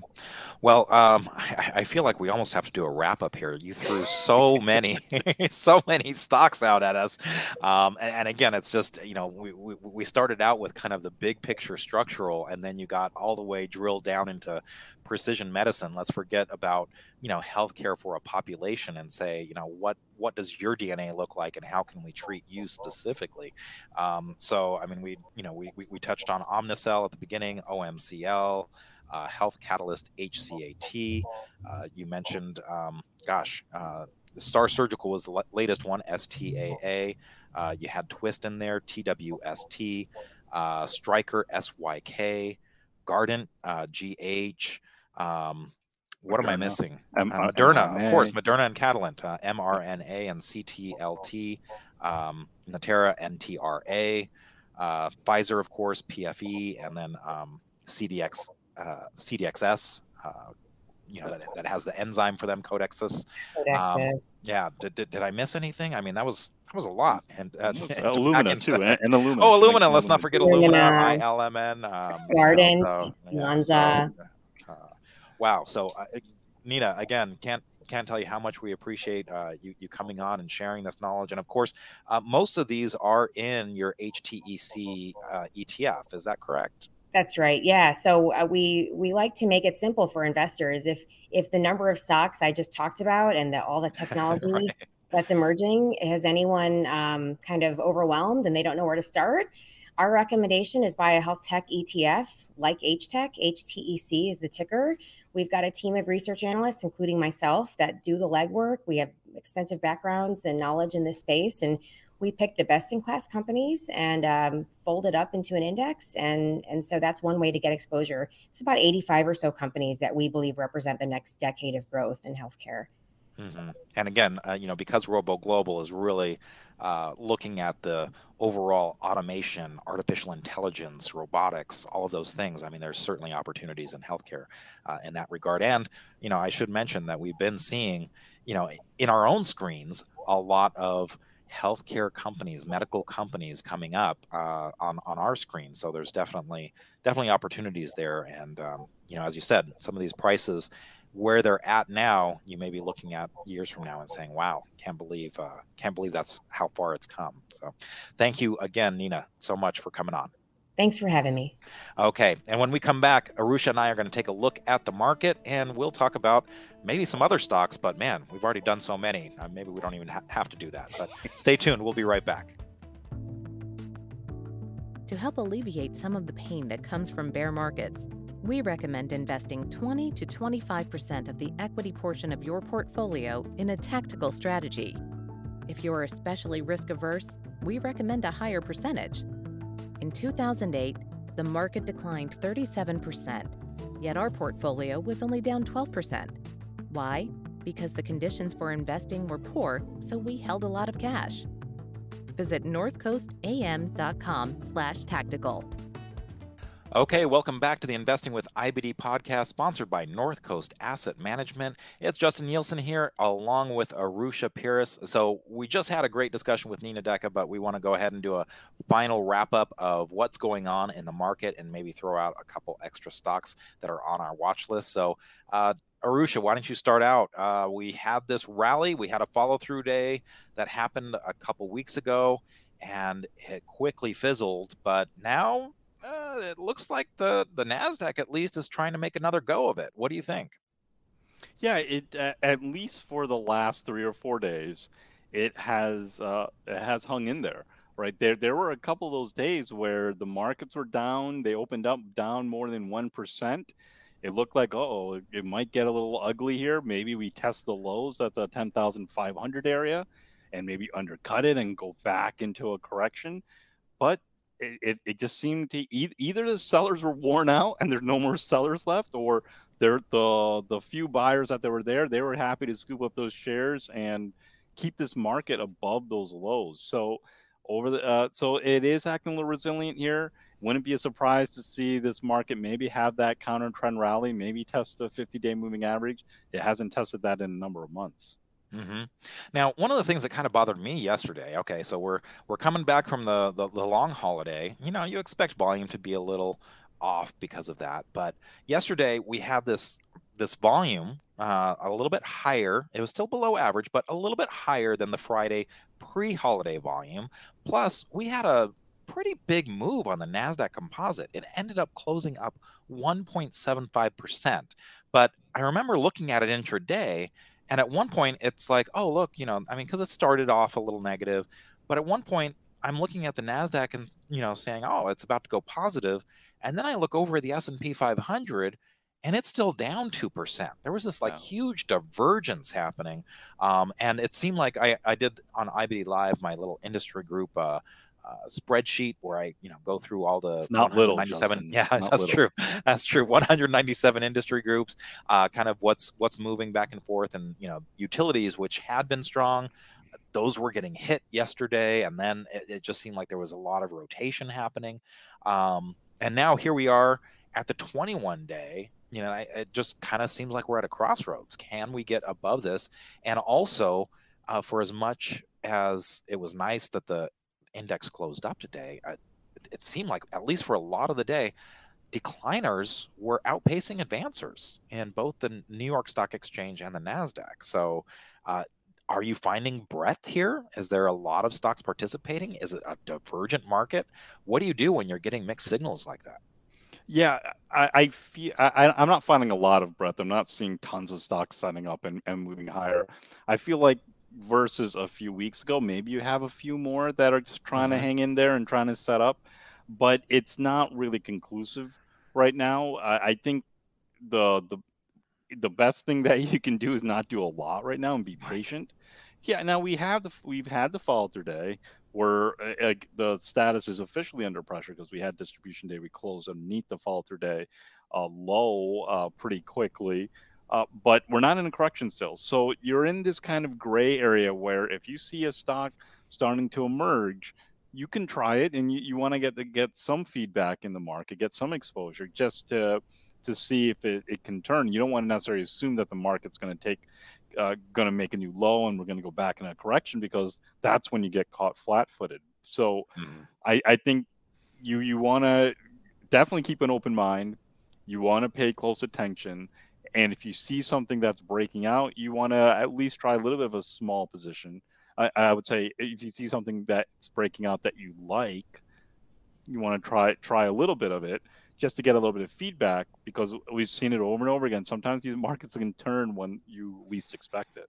Well, um, I, I, feel like we almost have to do a wrap up here. You threw so many, so many stocks out at us, um, and, and, again, it's just you know we, we, we started out with kind of the big picture structural, and then you got all the way drilled down into precision medicine. Let's forget about you know healthcare for a population and say you know what what does your DNA look like, and how can we treat you specifically? Um, so, I mean, we you know we, we we touched on Omnicell at the beginning, OMCL uh, Health Catalyst HCAT. Uh, you mentioned, um, gosh, uh, STAAR Surgical was the latest one, STAA. Uh, you had Twist in there, TWST, uh, Stryker, SYK, Guardant, GH. Um, what Moderna. am I missing? M- uh, Moderna, of course, Moderna and Catalent, uh, mRNA and CTLT, um, Natera, NTRA, uh, Pfizer, of course, PFE, and then um, CDX uh, CDXS, uh, you know that, that has the enzyme for them, Codexis. Codexis. Um, yeah. Did, did, did I miss anything? I mean, that was that was a lot. And uh, Illumina too, and, and Illumina. Oh, Illumina. Let's not forget Illumina. ILMN. Um, Guardant, so, yeah, Lonza. So, uh, wow. So, uh, Nina, again, can't can't tell you how much we appreciate uh, you, you coming on and sharing this knowledge. And of course, uh, most of these are in your HTEC uh, ETF. Is that correct? That's right. Yeah. So uh, we we like to make it simple for investors. If if the number of stocks I just talked about and the, all the technology right. that's emerging has anyone um, kind of overwhelmed and they don't know where to start, our recommendation is buy a health tech ETF like HTech. HTEC is the ticker. We've got a team of research analysts, including myself, that do the legwork. We have extensive backgrounds and knowledge in this space, and we pick the best in class companies and um, fold it up into an index. And and so that's one way to get exposure. It's about 85 or so companies that we believe represent the next decade of growth in healthcare. Mm-hmm. and again uh, you know because robo global is really uh, looking at the overall automation artificial intelligence robotics all of those things i mean there's certainly opportunities in healthcare uh, in that regard. And you know i should mention that we've been seeing you know in our own screens a lot of healthcare companies, medical companies coming up uh, on on our screen. So there's definitely definitely opportunities there. And um, you know, as you said, some of these prices where they're at now, you may be looking at years from now and saying, "Wow, can't believe uh, can't believe that's how far it's come." So, thank you again, Nina, so much for coming on. Thanks for having me. Okay. And when we come back, Arusha and I are going to take a look at the market and we'll talk about maybe some other stocks. But man, we've already done so many. Uh, maybe we don't even ha- have to do that. But stay tuned. We'll be right back. To help alleviate some of the pain that comes from bear markets, we recommend investing 20 to 25% of the equity portion of your portfolio in a tactical strategy. If you're especially risk averse, we recommend a higher percentage in 2008, the market declined 37%, yet our portfolio was only down 12%. Why? Because the conditions for investing were poor, so we held a lot of cash. Visit northcoastam.com/tactical. Okay, welcome back to the Investing with IBD podcast, sponsored by North Coast Asset Management. It's Justin Nielsen here, along with Arusha Peiris. So we just had a great discussion with Nina Deka, but we want to go ahead and do a final wrap up of what's going on in the market and maybe throw out a couple extra stocks that are on our watch list. So, uh, Arusha, why don't you start out? Uh, we had this rally, we had a follow through day that happened a couple weeks ago, and it quickly fizzled. But now uh, it looks like the the Nasdaq at least is trying to make another go of it. What do you think? Yeah, it uh, at least for the last three or four days, it has uh, it has hung in there. Right there, there were a couple of those days where the markets were down. They opened up down more than one percent. It looked like oh, it might get a little ugly here. Maybe we test the lows at the ten thousand five hundred area, and maybe undercut it and go back into a correction. But it, it, just seemed to e- either the sellers were worn out and there's no more sellers left, or they're the the few buyers that they were there, they were happy to scoop up those shares and keep this market above those lows. So over the uh, so it is acting a little resilient here. Wouldn't be a surprise to see this market maybe have that counter trend rally, maybe test the 50 day moving average. It hasn't tested that in a number of months. Mm-hmm. Now, one of the things that kind of bothered me yesterday. Okay, so we're we're coming back from the, the the long holiday. You know, you expect volume to be a little off because of that, but yesterday we had this this volume uh, a little bit higher. It was still below average, but a little bit higher than the Friday pre-holiday volume. Plus, we had a pretty big move on the Nasdaq Composite. It ended up closing up 1.75 percent. But I remember looking at it intraday and at one point, it's like, oh, look, you know, I mean, because it started off a little negative, but at one point, I'm looking at the Nasdaq and you know saying, oh, it's about to go positive, and then I look over at the S&P 500, and it's still down two percent. There was this like wow. huge divergence happening, um, and it seemed like I, I did on IBD Live my little industry group uh, uh, spreadsheet where I, you know, go through all the it's not little. Justin. Yeah, not that's little. true. That's true. 197 industry groups, uh, kind of what's what's moving back and forth, and you know, utilities which had been strong, those were getting hit yesterday, and then it, it just seemed like there was a lot of rotation happening. Um, and now here we are at the 21 day, you know, I, it just kind of seems like we're at a crossroads. Can we get above this? And also, uh, for as much as it was nice that the index closed up today, uh, it, seemed like at least for a lot of the day, decliners were outpacing advancers in both the New York Stock Exchange and the Nasdaq. So, uh, are you finding breadth here? Is there a lot of stocks participating? Is it a divergent market? What do you do when you're getting mixed signals like that? Yeah, I, I feel I, I'm not finding a lot of breadth. I'm not seeing tons of stocks setting up and, and moving higher. I feel like versus a few weeks ago, maybe you have a few more that are just trying mm-hmm. to hang in there and trying to set up, but it's not really conclusive right now. I, I think the the the best thing that you can do is not do a lot right now and be patient. Yeah, now we have the we've had the follow through day where uh, the status is officially under pressure because we had distribution day. We closed underneath the follow through day uh, low uh, pretty quickly. Uh, but we're not in a correction still. So you're in this kind of gray area where if you see a stock starting to emerge, you can try it and you, you want to get get some feedback in the market, get some exposure just to to see if it, it can turn. You don't want to necessarily assume that the market's going to take, uh, going to make a new low and we're going to go back in a correction because that's when you get caught flat footed. So mm-hmm. I, I think you, you want to definitely keep an open mind. You want to pay close attention. And if you see something that's breaking out, you want to at least try a little bit of a small position. I, I would say if you see something that's breaking out that you like, you want to try try a little bit of it just to get a little bit of feedback because we've seen it over and over again. Sometimes these markets can turn when you least expect it.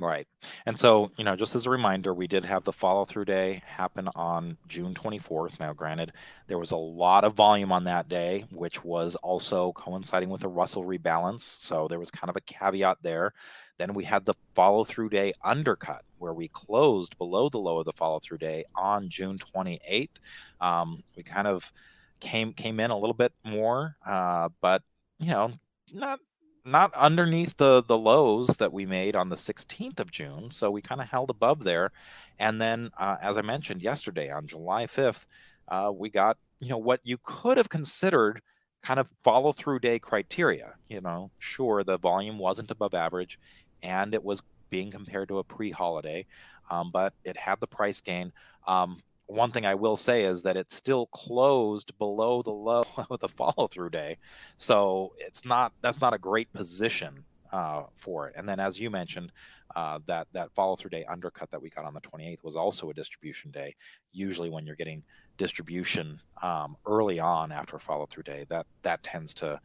Right. And so, you know, just as a reminder, we did have the follow through day happen on June 24th. Now, granted, there was a lot of volume on that day, which was also coinciding with a Russell rebalance. So there was kind of a caveat there. Then we had the follow through day undercut, where we closed below the low of the follow through day on June 28th. Um, we kind of came came in a little bit more, uh, but you know, not not underneath the the lows that we made on the 16th of June. So we kind of held above there, and then uh, as I mentioned yesterday on July 5th, uh, we got you know what you could have considered kind of follow through day criteria. You know, sure the volume wasn't above average, and it was being compared to a pre-holiday, um, but it had the price gain. Um, one thing I will say is that it still closed below the low of the follow through day. So it's not that's not a great position uh, for it. And then as you mentioned, uh, that that follow through day undercut that we got on the 28th was also a distribution day. Usually when you're getting distribution um, early on after a follow through day, that that tends to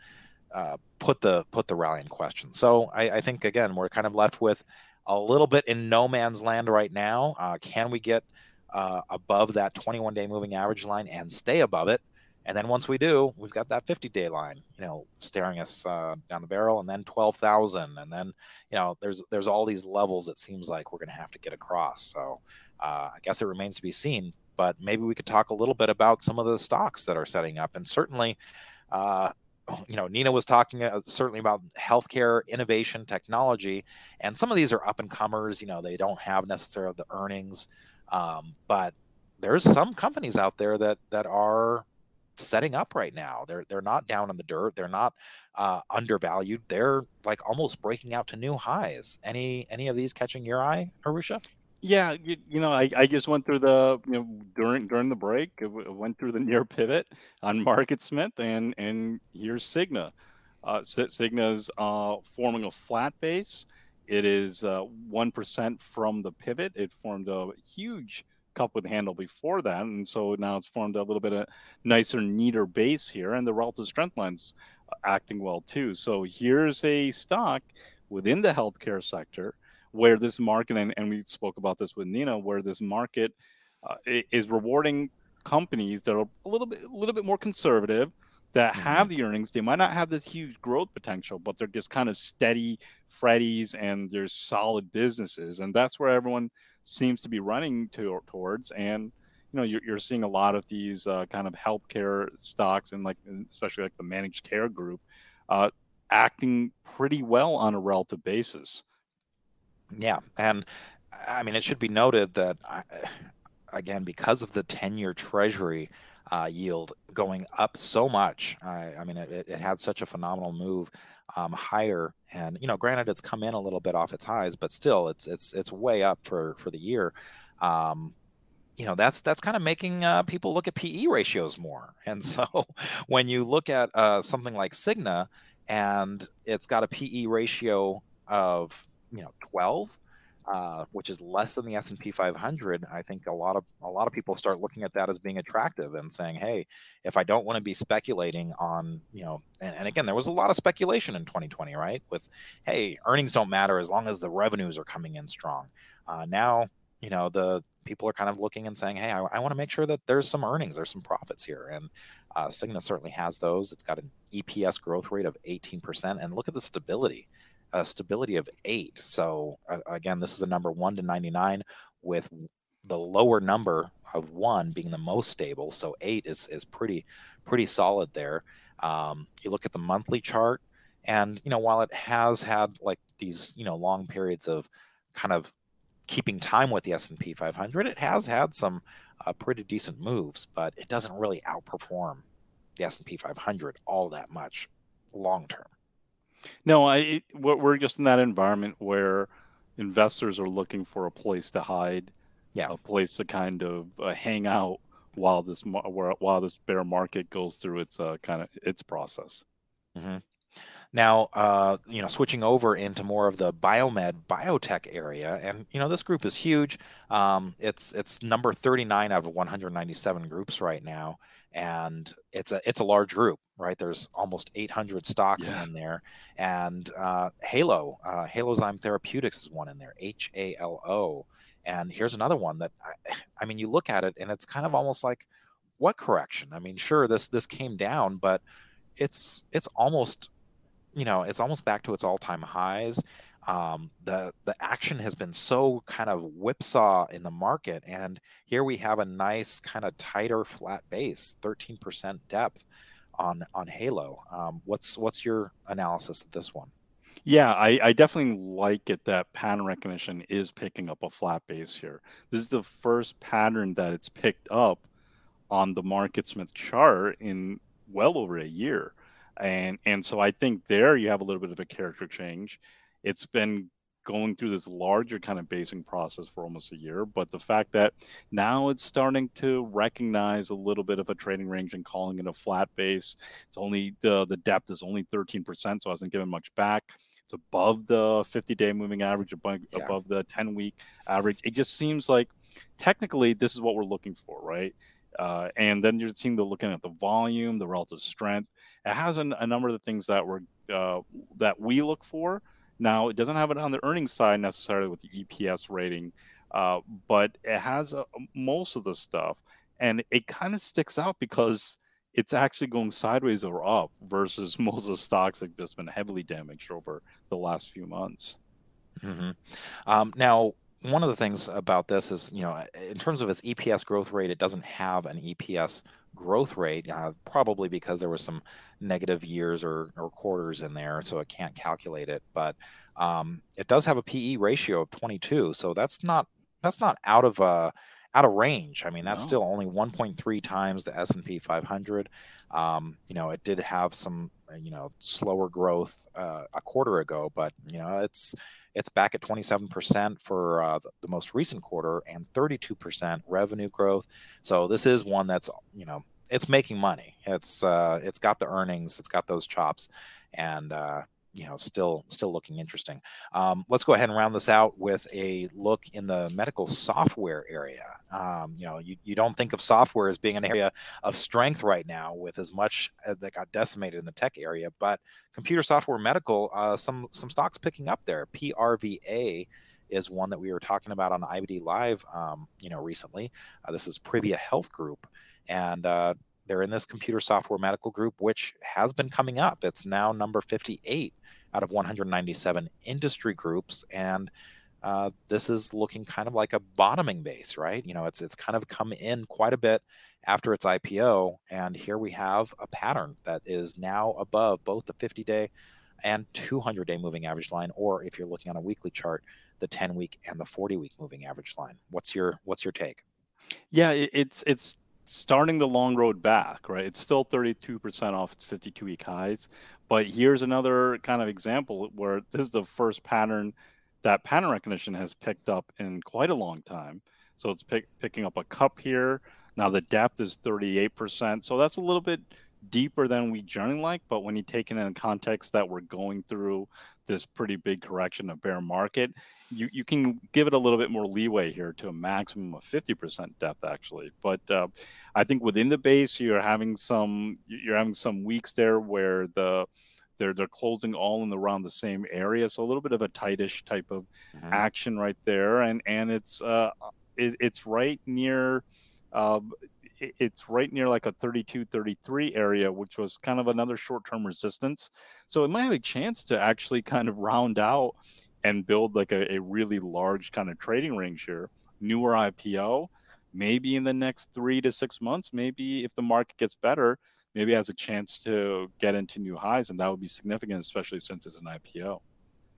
uh, put the put the rally in question. So I, I, think again we're kind of left with a little bit in no man's land right now. Uh, can we get uh, above that 21 day moving average line and stay above it. And then once we do, we've got that 50 day line, you know, staring us uh, down the barrel, and then 12,000, and then you know, there's there's all these levels. It seems like we're going to have to get across. So uh, I guess it remains to be seen. But maybe we could talk a little bit about some of the stocks that are setting up, and certainly, uh, you know, Nina was talking uh, certainly about healthcare innovation technology, and some of these are up and comers. You know, they don't have necessarily the earnings. Um, but there's some companies out there that that are setting up right now. They're they're not down in the dirt. They're not uh, undervalued. They're like almost breaking out to new highs. Any any of these catching your eye, Arusha? Yeah, you, you know, I, I just went through the you know during during the break, went through the near pivot on MarketSmith, and and here's Cigna. Uh, Cigna's uh, forming a flat base. It is uh, one from the pivot. It formed a huge cup with handle before that, and so now it's formed a little bit of nicer, neater base here, and the relative strength line's uh, acting well too. So here's a stock within the healthcare sector where this market, and, and we spoke about this with Nina, where this market uh, is rewarding companies that are a little bit, a little bit more conservative that mm-hmm. have the earnings. They might not have this huge growth potential, but they're just kind of steady Freddies and they're solid businesses. And that's where everyone seems to be running to, towards. And, you know, you're, you're seeing a lot of these uh, kind of healthcare stocks and like, especially like the managed care group, uh, acting pretty well on a relative basis. Yeah. And I mean, it should be noted that, I, again, because of the 10 year treasury, uh, yield going up so much. I, I mean, it, it, had such a phenomenal move um, higher, and you know, granted, it's come in a little bit off its highs, but still, it's it's it's way up for for the year. Um, you know that's that's kind of making uh, people look at PE ratios more. And so when you look at uh, something like Cigna and it's got a PE ratio of you know 12, uh, which is less than the S&P 500, I think a lot of a lot of people start looking at that as being attractive and saying, "Hey, if I don't want to be speculating on, you know," and, and, again, there was a lot of speculation in 2020, right? With, "Hey, earnings don't matter as long as the revenues are coming in strong." Uh, now, you know, the people are kind of looking and saying, "Hey, I, I want to make sure that there's some earnings, there's some profits here," and uh, Cigna certainly has those. It's got an EPS growth rate of 18%, and look at the stability a stability of eight. So uh, again, this is a number one to 99 with the lower number of one being the most stable. So eight is, is pretty, pretty solid there. Um, you look at the monthly chart and, you know, while it has had like these, you know, long periods of kind of keeping time with the S&P 500, it has had some uh, pretty decent moves, but it doesn't really outperform the S&P 500 all that much long term. No, I we're just in that environment where investors are looking for a place to hide, yeah, a place to kind of uh, hang out while this while this bear market goes through its uh, kind of its process. Mm-hmm. Now, uh, you know, switching over into more of the biomed biotech area, and you know, this group is huge. Um, it's it's number 39 out of 197 groups right now, and it's a it's a large group, right? There's almost 800 stocks yeah. in there, and uh, Halo, uh, Halozyme Therapeutics is one in there, H A L O, and here's another one that I, I mean, you look at it, and it's kind of almost like what correction? I mean, sure, this this came down, but it's it's almost you know, it's almost back to its all-time highs. Um, the the action has been so kind of whipsaw in the market, and here we have a nice kind of tighter flat base, 13% depth on on Halo. Um, what's what's your analysis of this one? Yeah, I, I, definitely like it that pattern recognition is picking up a flat base here. This is the first pattern that it's picked up on the MarketSmith chart in well over a year and and so I think there you have a little bit of a character change. It's been going through this larger kind of basing process for almost a year, but the fact that now it's starting to recognize a little bit of a trading range and calling it a flat base. It's only the the depth is only 13%, so it hasn't given much back. It's above the 50-day moving average, above, yeah. above the 10-week average. It just seems like technically this is what we're looking for, right? Uh, and then you're seeing the looking at the volume, the relative strength. It has a, a number of the things that we're uh, that we look for. Now, it doesn't have it on the earnings side necessarily with the EPS rating, uh, but it has uh, most of the stuff, and it kind of sticks out because it's actually going sideways or up versus most of the stocks that have just been heavily damaged over the last few months. Mm-hmm. Um, now, one of the things about this is, you know, in terms of its EPS growth rate, it doesn't have an EPS growth rate, uh, probably because there was some negative years or, or quarters in there, so it can't calculate it. But um, it does have a PE ratio of 22, so that's not that's not out of uh, out of range. I mean, that's no. still only 1.3 times the S&P 500. Um, you know, it did have some, you know, slower growth uh, a quarter ago, but you know, it's it's back at 27% for uh, the, most recent quarter and 32% revenue growth. So this is one that's you know it's making money. It's uh, it's got the earnings, it's got those chops, and uh, you know still still looking interesting. Um, let's go ahead and round this out with a look in the medical software area. Um, you know you, you don't think of software as being an area of strength right now with as much uh, that got decimated in the tech area but computer software medical uh, some some stocks picking up there. Prva is one that we were talking about on IBD Live, um, you know, recently. Uh, this is Privia Health Group, and uh, they're in this computer software medical group, which has been coming up. It's now number 58 out of 197 industry groups. And uh, this is looking kind of like a bottoming base, right? You know, it's it's kind of come in quite a bit after its IPO, and here we have a pattern that is now above both the 50-day and 200-day moving average line, or if you're looking on a weekly chart, the 10-week and the 40-week moving average line. What's your what's your take? Yeah, it's it's starting the long road back, right? It's still 32% off its 52 week highs. But here's another kind of example where this is the first pattern that pattern recognition has picked up in quite a long time. So it's pick, picking up a cup here. Now the depth is 38%. So that's a little bit deeper than we generally like. But when you take it in context that we're going through this pretty big correction of bear market, you, you can give it a little bit more leeway here to a maximum of 50% depth actually. But uh, I think within the base, you're having some you're having some weeks there where the they're they're closing all in around the same area, so a little bit of a tightish type of mm-hmm. action right there, and and it's uh it, it's right near. Uh, it's right near like a 32 33 area which was kind of another short-term resistance. So it might have a chance to actually kind of round out and build like a, a really large kind of trading range here. Newer ipo maybe in the next three to six months maybe if the market gets better maybe has a chance to get into new highs and that would be significant especially since it's an ipo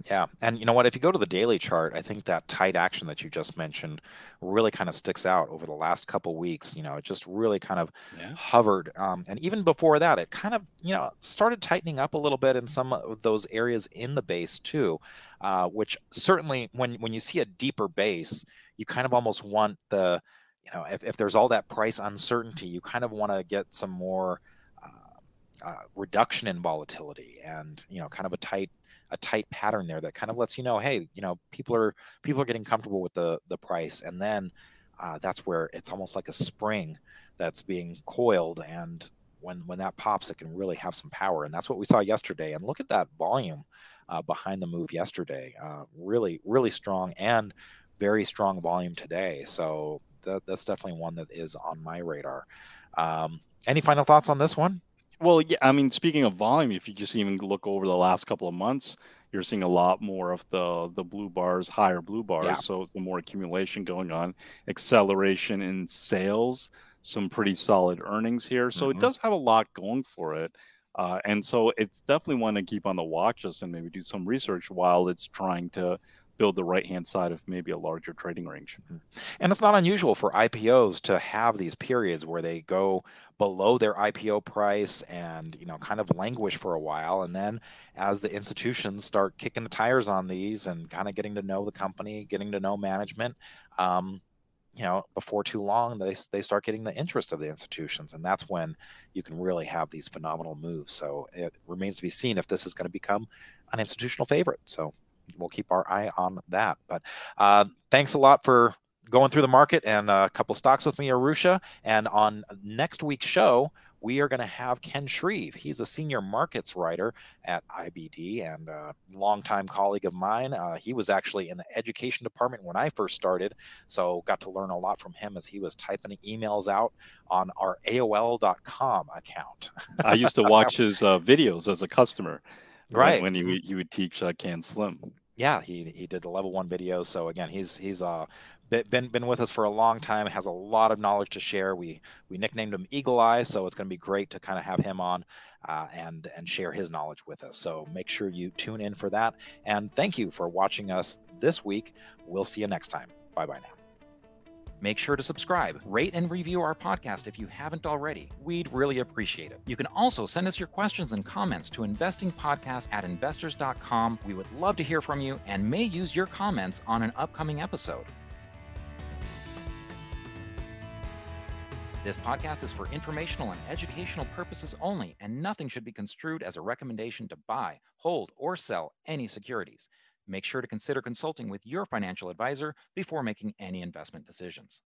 yeah. And you know what? If you go to the daily chart, I think that tight action that you just mentioned really kind of sticks out over the last couple weeks. You know, it just really kind of yeah. hovered. Um, and even before that, it kind of, you know, started tightening up a little bit in some of those areas in the base too, uh, which certainly when, when you see a deeper base, you kind of almost want the, you know, if, if there's all that price uncertainty, you kind of want to get some more uh, uh, reduction in volatility and, you know, kind of a tight a tight pattern there that kind of lets you know, hey, you know, people are people are getting comfortable with the the price, and then uh, that's where it's almost like a spring that's being coiled, and when when that pops, it can really have some power, and that's what we saw yesterday. And look at that volume uh, behind the move yesterday, uh, really really strong and very strong volume today. So that, that's definitely one that is on my radar. Um, any final thoughts on this one? Well, yeah, I mean, speaking of volume, if you just even look over the last couple of months, you're seeing a lot more of the the blue bars, higher blue bars. Yeah. So it's more accumulation going on, acceleration in sales, some pretty solid earnings here. So mm-hmm. it does have a lot going for it. Uh, and so it's definitely one to keep on the watch list and maybe do some research while it's trying to build the right hand side of maybe a larger trading range. Mm-hmm. And it's not unusual for IPOs to have these periods where they go below their IPO price and you know kind of languish for a while and then as the institutions start kicking the tires on these and kind of getting to know the company, getting to know management, um, you know, before too long, they, they start getting the interest of the institutions. And that's when you can really have these phenomenal moves. So it remains to be seen if this is going to become an institutional favorite. So we'll keep our eye on that. But uh, thanks a lot for going through the market and a couple stocks with me, Arusha. And on next week's show, we are going to have Ken Shreve. He's a senior markets writer at IBD and a longtime colleague of mine. Uh, he was actually in the education department when I first started, so got to learn a lot from him as he was typing emails out on our AOL.com account. I used to watch his uh, videos as a customer right when, when he, he would teach uh, CanSlim yeah, he he did the level one video. So again, he's he's uh been been with us for a long time. Has a lot of knowledge to share. We we nicknamed him Eagle Eye, so it's going to be great to kind of have him on uh, and and share his knowledge with us. So make sure you tune in for that. And thank you for watching us this week. We'll see you next time. Bye bye now. Make sure to subscribe, rate, and review our podcast if you haven't already. We'd really appreciate it. You can also send us your questions and comments to investingpodcast at investors.com. We would love to hear from you and may use your comments on an upcoming episode. This podcast is for informational and educational purposes only, and nothing should be construed as a recommendation to buy, hold, or sell any securities. Make sure to consider consulting with your financial advisor before making any investment decisions.